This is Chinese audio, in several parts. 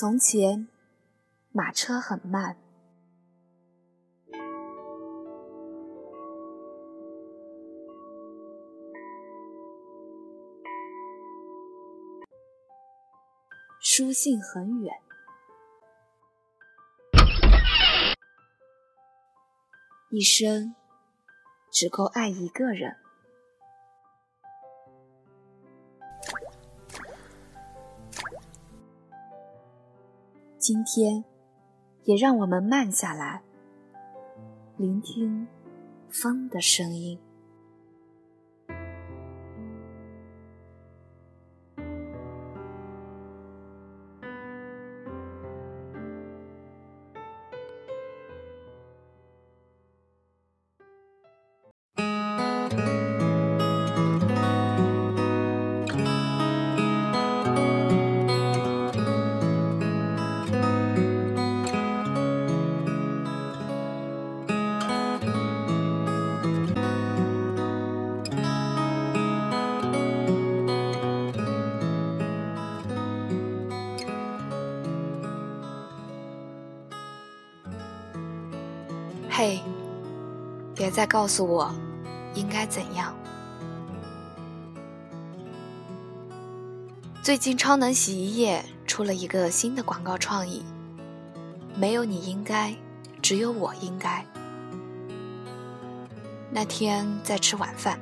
从前，马车很慢，书信很远，一生只够爱一个人。今天，也让我们慢下来，聆听风的声音。别再告诉我应该怎样。最近超能洗衣液出了一个新的广告创意，没有你应该，只有我应该。那天在吃晚饭，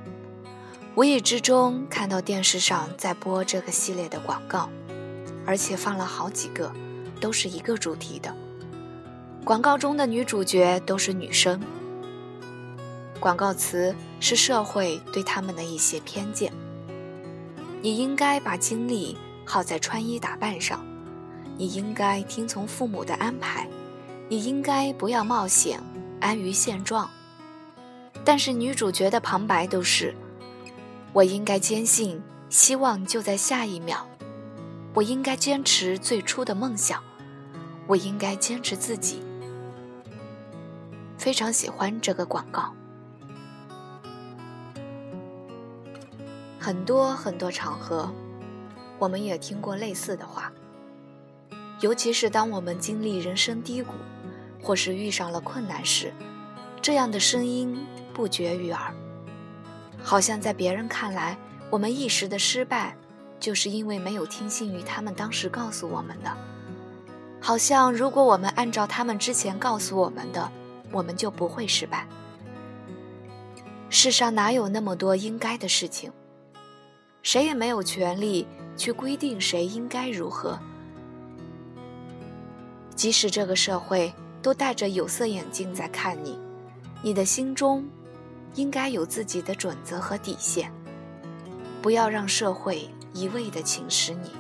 无意之中看到电视上在播这个系列的广告，而且放了好几个，都是一个主题的。广告中的女主角都是女生。广告词是社会对他们的一些偏见。你应该把精力耗在穿衣打扮上，你应该听从父母的安排，你应该不要冒险，安于现状。但是女主角的旁白都是：我应该坚信，希望就在下一秒；我应该坚持最初的梦想；我应该坚持自己。非常喜欢这个广告，很多很多场合，我们也听过类似的话。尤其是当我们经历人生低谷，或是遇上了困难时，这样的声音不绝于耳。好像在别人看来，我们一时的失败，就是因为没有听信于他们当时告诉我们的。好像如果我们按照他们之前告诉我们的，我们就不会失败。世上哪有那么多应该的事情？谁也没有权利去规定谁应该如何。即使这个社会都戴着有色眼镜在看你，你的心中应该有自己的准则和底线，不要让社会一味的侵蚀你。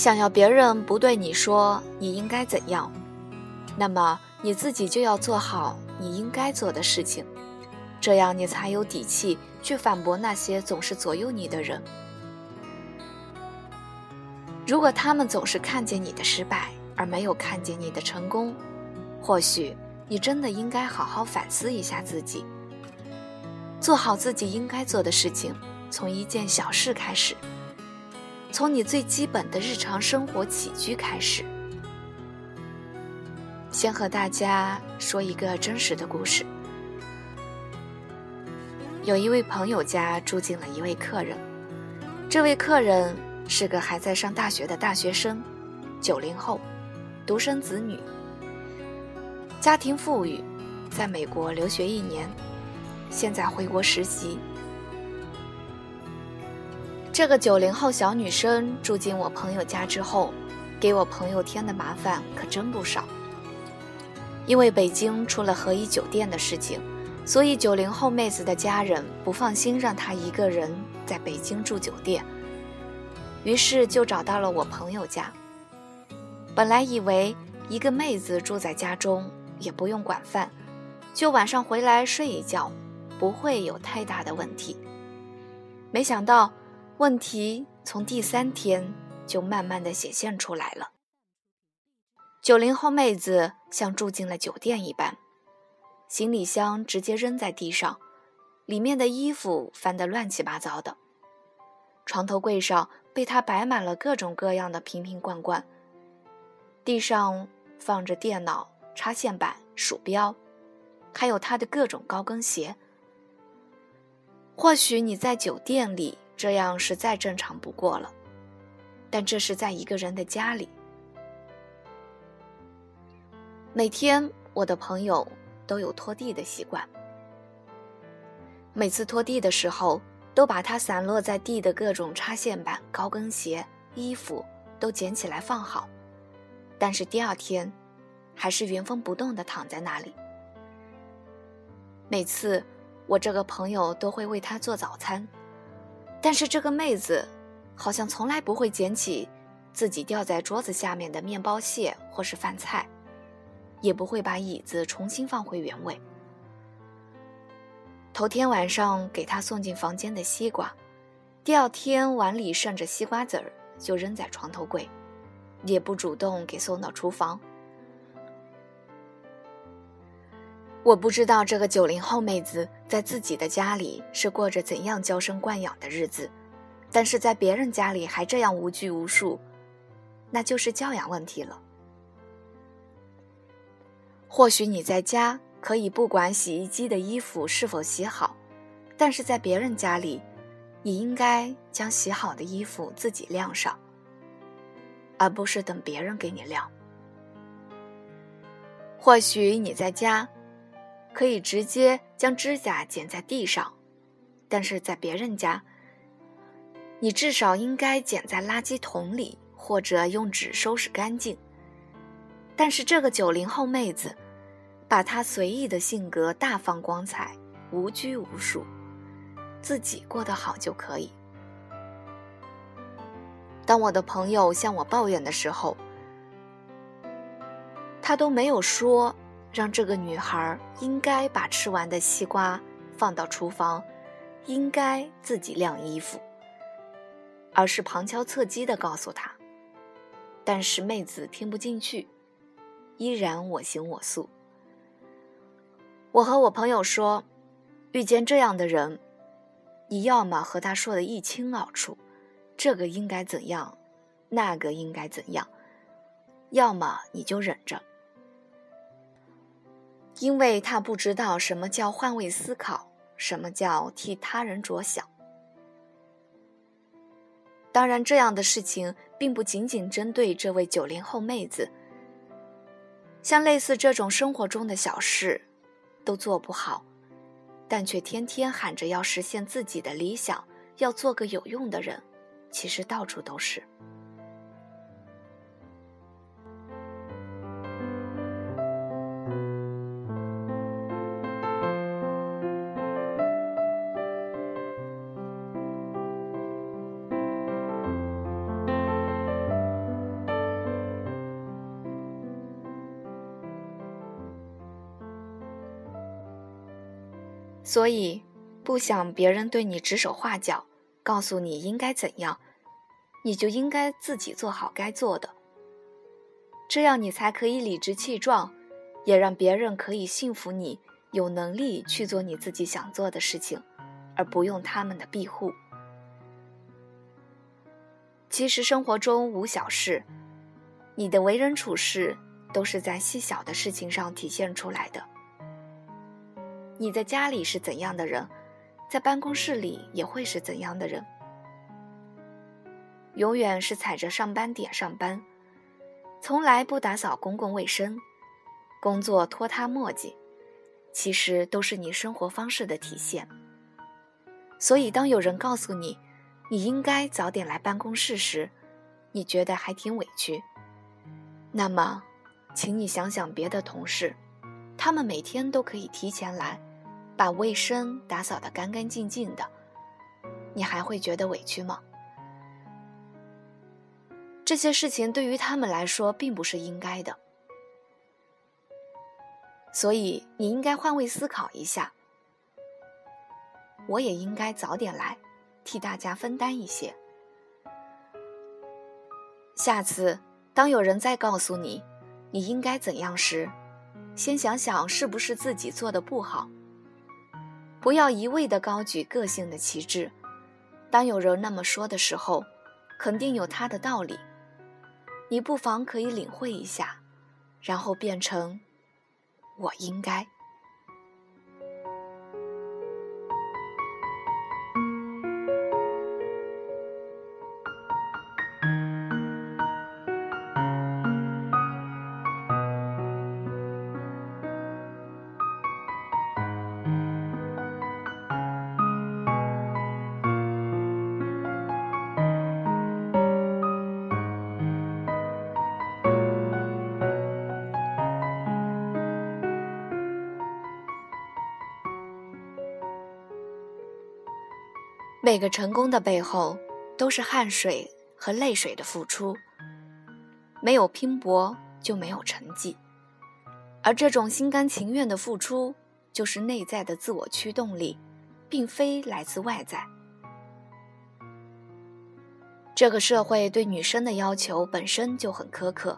想要别人不对你说你应该怎样，那么你自己就要做好你应该做的事情，这样你才有底气去反驳那些总是左右你的人。如果他们总是看见你的失败而没有看见你的成功，或许你真的应该好好反思一下自己，做好自己应该做的事情，从一件小事开始。从你最基本的日常生活起居开始。先和大家说一个真实的故事。有一位朋友家住进了一位客人，这位客人是个还在上大学的大学生，九零后，独生子女，家庭富裕，在美国留学一年，现在回国实习。这个九零后小女生住进我朋友家之后，给我朋友添的麻烦可真不少。因为北京出了和颐酒店的事情，所以九零后妹子的家人不放心让她一个人在北京住酒店，于是就找到了我朋友家。本来以为一个妹子住在家中也不用管饭，就晚上回来睡一觉，不会有太大的问题。没想到，问题从第三天就慢慢的显现出来了。九零后妹子像住进了酒店一般，行李箱直接扔在地上，里面的衣服翻得乱七八糟的，床头柜上被她摆满了各种各样的瓶瓶罐罐，地上放着电脑、插线板、鼠标，还有她的各种高跟鞋。或许你在酒店里这样是再正常不过了，但这是在一个人的家里。每天，我的朋友都有拖地的习惯。每次拖地的时候，都把它散落在地的各种插线板、高跟鞋、衣服都捡起来放好。但是第二天，还是原封不动地躺在那里。每次，我这个朋友都会为他做早餐，但是这个妹子，好像从来不会捡起自己掉在桌子下面的面包屑或是饭菜。也不会把椅子重新放回原位。头天晚上给他送进房间的西瓜，第二天碗里剩着西瓜籽儿就扔在床头柜，也不主动给送到厨房。我不知道这个九零后妹子在自己的家里是过着怎样娇生惯养的日子，但是在别人家里还这样无拘无束，那就是教养问题了。或许你在家可以不管洗衣机的衣服是否洗好，但是在别人家里，你应该将洗好的衣服自己晾上，而不是等别人给你晾。或许你在家可以直接将指甲剪在地上，但是在别人家，你至少应该剪在垃圾桶里，或者用纸收拾干净。但是这个九零后妹子，把她随意的性格大放光彩，无拘无束，自己过得好就可以。当我的朋友向我抱怨的时候，他都没有说让这个女孩应该把吃完的西瓜放到厨房，应该自己晾衣服，而是旁敲侧击的告诉她。但是妹子听不进去。依然我行我素。我和我朋友说，遇见这样的人，你要么和他说的一清二楚，这个应该怎样，那个应该怎样，要么你就忍着，因为他不知道什么叫换位思考，什么叫替他人着想。当然，这样的事情并不仅仅针对这位九零后妹子。像类似这种生活中的小事，都做不好，但却天天喊着要实现自己的理想，要做个有用的人，其实到处都是。所以，不想别人对你指手画脚，告诉你应该怎样，你就应该自己做好该做的。这样你才可以理直气壮，也让别人可以信服你有能力去做你自己想做的事情，而不用他们的庇护。其实生活中无小事，你的为人处事都是在细小的事情上体现出来的。你在家里是怎样的人，在办公室里也会是怎样的人。永远是踩着上班点上班，从来不打扫公共卫生，工作拖沓磨叽，其实都是你生活方式的体现。所以，当有人告诉你你应该早点来办公室时，你觉得还挺委屈。那么，请你想想别的同事，他们每天都可以提前来。把卫生打扫得干干净净的，你还会觉得委屈吗？这些事情对于他们来说并不是应该的。所以你应该换位思考一下。我也应该早点来，替大家分担一些。下次当有人再告诉你你应该怎样时，先想想是不是自己做的不好。不要一味的高举个性的旗帜。当有人那么说的时候，肯定有他的道理。你不妨可以领会一下，然后变成我应该。每个成功的背后，都是汗水和泪水的付出。没有拼搏，就没有成绩。而这种心甘情愿的付出，就是内在的自我驱动力，并非来自外在。这个社会对女生的要求本身就很苛刻，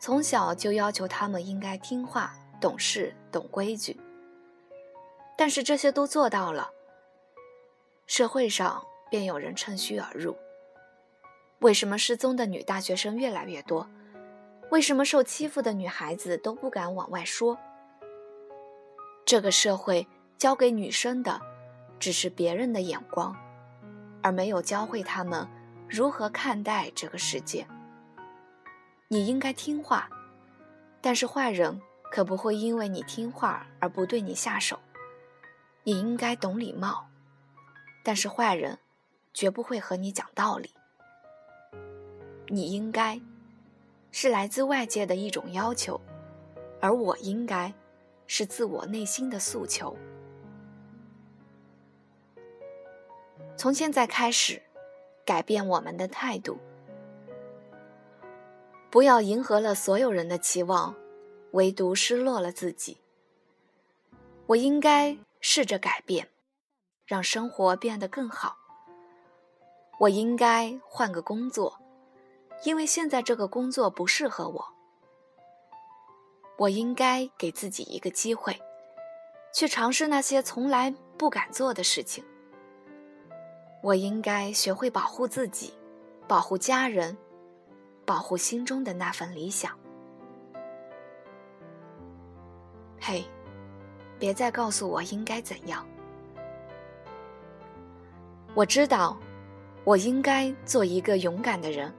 从小就要求她们应该听话、懂事、懂规矩。但是这些都做到了。社会上便有人趁虚而入。为什么失踪的女大学生越来越多？为什么受欺负的女孩子都不敢往外说？这个社会教给女生的，只是别人的眼光，而没有教会她们如何看待这个世界。你应该听话，但是坏人可不会因为你听话而不对你下手。你应该懂礼貌。但是坏人，绝不会和你讲道理。你应该，是来自外界的一种要求，而我应该，是自我内心的诉求。从现在开始，改变我们的态度，不要迎合了所有人的期望，唯独失落了自己。我应该试着改变。让生活变得更好。我应该换个工作，因为现在这个工作不适合我。我应该给自己一个机会，去尝试那些从来不敢做的事情。我应该学会保护自己，保护家人，保护心中的那份理想。嘿，别再告诉我应该怎样。我知道，我应该做一个勇敢的人，